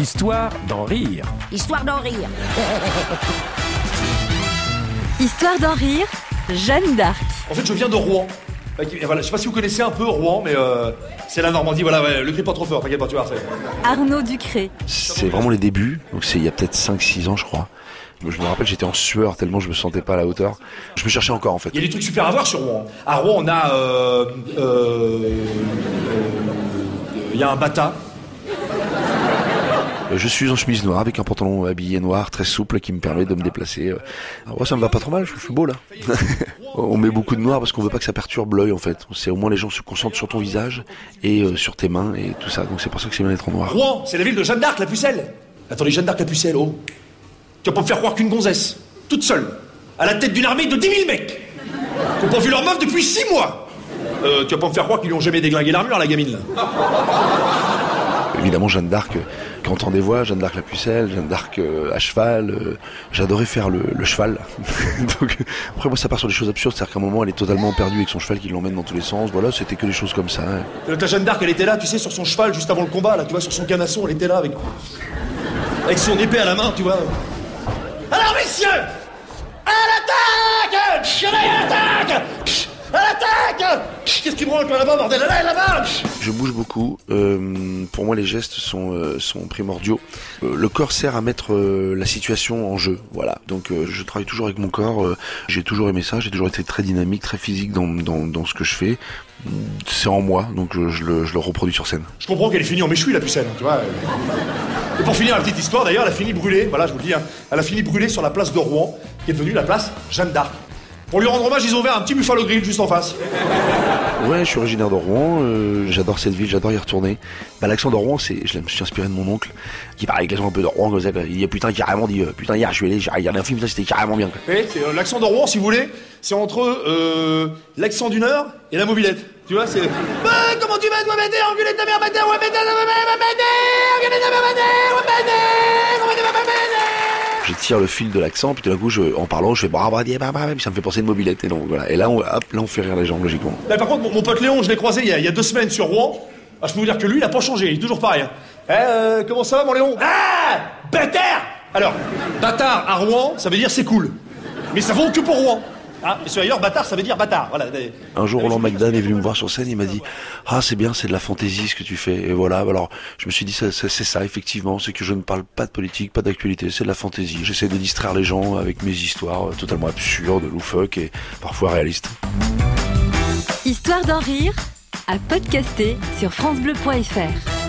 Histoire d'en rire. Histoire d'en rire. Histoire d'en rire, Jeanne d'Arc. En fait, je viens de Rouen. Et voilà, je sais pas si vous connaissez un peu Rouen, mais euh, c'est la Normandie. Voilà, ouais, le crie pas trop fort, t'inquiète pas, tu vois. c'est- Arnaud Ducré. C'est vraiment les débuts, donc c'est il y a peut-être 5-6 ans je crois. Je me rappelle j'étais en sueur tellement je me sentais pas à la hauteur. Je me cherchais encore en fait. Il y a des trucs super à voir sur Rouen. À Rouen, on a. euh, euh, euh, Il y a un bata. Euh, Je suis en chemise noire avec un pantalon habillé noir très souple qui me permet de me déplacer. Ouais, ça me va pas trop mal, je je suis beau là. on met beaucoup de noir parce qu'on veut pas que ça perturbe l'œil en fait. C'est au moins les gens se concentrent sur ton visage et euh, sur tes mains et tout ça. Donc c'est pour ça que c'est bien d'être en noir. Rouen, c'est la ville de Jeanne d'Arc, la pucelle. Attendez, Jeanne d'Arc, la pucelle, oh. Tu vas pas me faire croire qu'une gonzesse, toute seule, à la tête d'une armée de 10 000 mecs, qui ont pas vu leur meuf depuis 6 mois. Euh, tu vas pas me faire croire qu'ils lui ont jamais déglingué l'armure, la gamine, là. Évidemment Jeanne d'Arc, entend des voix, Jeanne d'Arc la pucelle, Jeanne d'Arc euh, à cheval. euh, J'adorais faire le, cheval. Donc après moi ça part sur des choses absurdes, c'est-à-dire qu'à un moment elle est totalement perdue avec son cheval qui l'emmène dans tous les sens. Voilà, c'était que des choses comme ça. hein. Euh, Ta Jeanne d'Arc, elle était là, tu sais, sur son cheval, juste avant le combat, là, tu vois, sur son canasson, elle était là, avec, avec son épée à la main, tu vois. Alors, messieurs À l'attaque À l'attaque À l'attaque Toi là-bas, bordel là-bas. Je bouge beaucoup. Euh, pour moi, les gestes sont, euh, sont primordiaux. Euh, le corps sert à mettre la situation en jeu. Voilà. Donc, je travaille toujours avec mon corps. j'ai toujours aimé ça. J'ai toujours été très dynamique, très physique dans, dans, dans ce que je fais. C'est en moi, donc je, je le, je le reproduis sur scène. Je comprends qu'elle est finie en méchoui, la pucelle, tu vois. Et pour finir la petite histoire, d'ailleurs, elle a fini brûlée, voilà, je vous le dis, hein, elle a fini brûlée sur la place de Rouen, qui est devenue la place Jeanne d'Arc. Pour lui rendre hommage, ils ont ouvert un petit Buffalo Grill juste en face. Ouais, je suis originaire de Rouen. euh, j'adore cette ville, j'adore y retourner. Bah, l'accent de Rouen, c'est, je me suis inspiré de mon oncle, qui parlait avec l'accent un peu de Rouen comme ça. quoi. Il dit putain carrément dit euh, putain hier je suis allé, j'ai regardé un film, ça c'était carrément bien. quoi. Et c'est, euh, l'accent de Rouen, si vous voulez, c'est entre euh, l'accent du Nord et la mobilette. Tu vois, c'est. Bah, comment tu vas, toi, bêté, enculé de ta mère, bêté, ouais, bêté, ouais, bêté, enculé de ta mère, bêté, ouais, bêté, comment tu vas, bêté Je le fil de l'accent, puis tout d'un coup, je, en parlant, je fais bah, bah, bah, bah, puis ça me fait penser une mobilette. Et donc voilà. Et là, on, hop, là, on fait rire les gens logiquement. Par contre, mon, pote Léon, je l'ai croisé il y, a, il y a deux semaines sur Rouen. Ah, je peux vous dire que lui, il a pas changé, il est toujours pareil. hein. Eh, euh, comment ça va, mon Léon? Ah Bâtard Alors, bâtard à Rouen, ça veut dire c'est cool. Mais ça vaut que pour Rouen. Ah, sur ailleurs, bâtard, ça veut dire bâtard. Voilà. Un jour, Roland McDan est venu me voir sur scène, il m'a dit Ah, c'est bien, c'est de la fantaisie ce que tu fais. Et voilà, alors je me suis dit C'est ça, effectivement, c'est que je ne parle pas de politique, pas d'actualité, c'est de la fantaisie. J'essaie de distraire les gens avec mes histoires euh, totalement absurdes, loufoques et parfois réalistes. Histoire d'en rire, à podcaster sur FranceBleu.fr.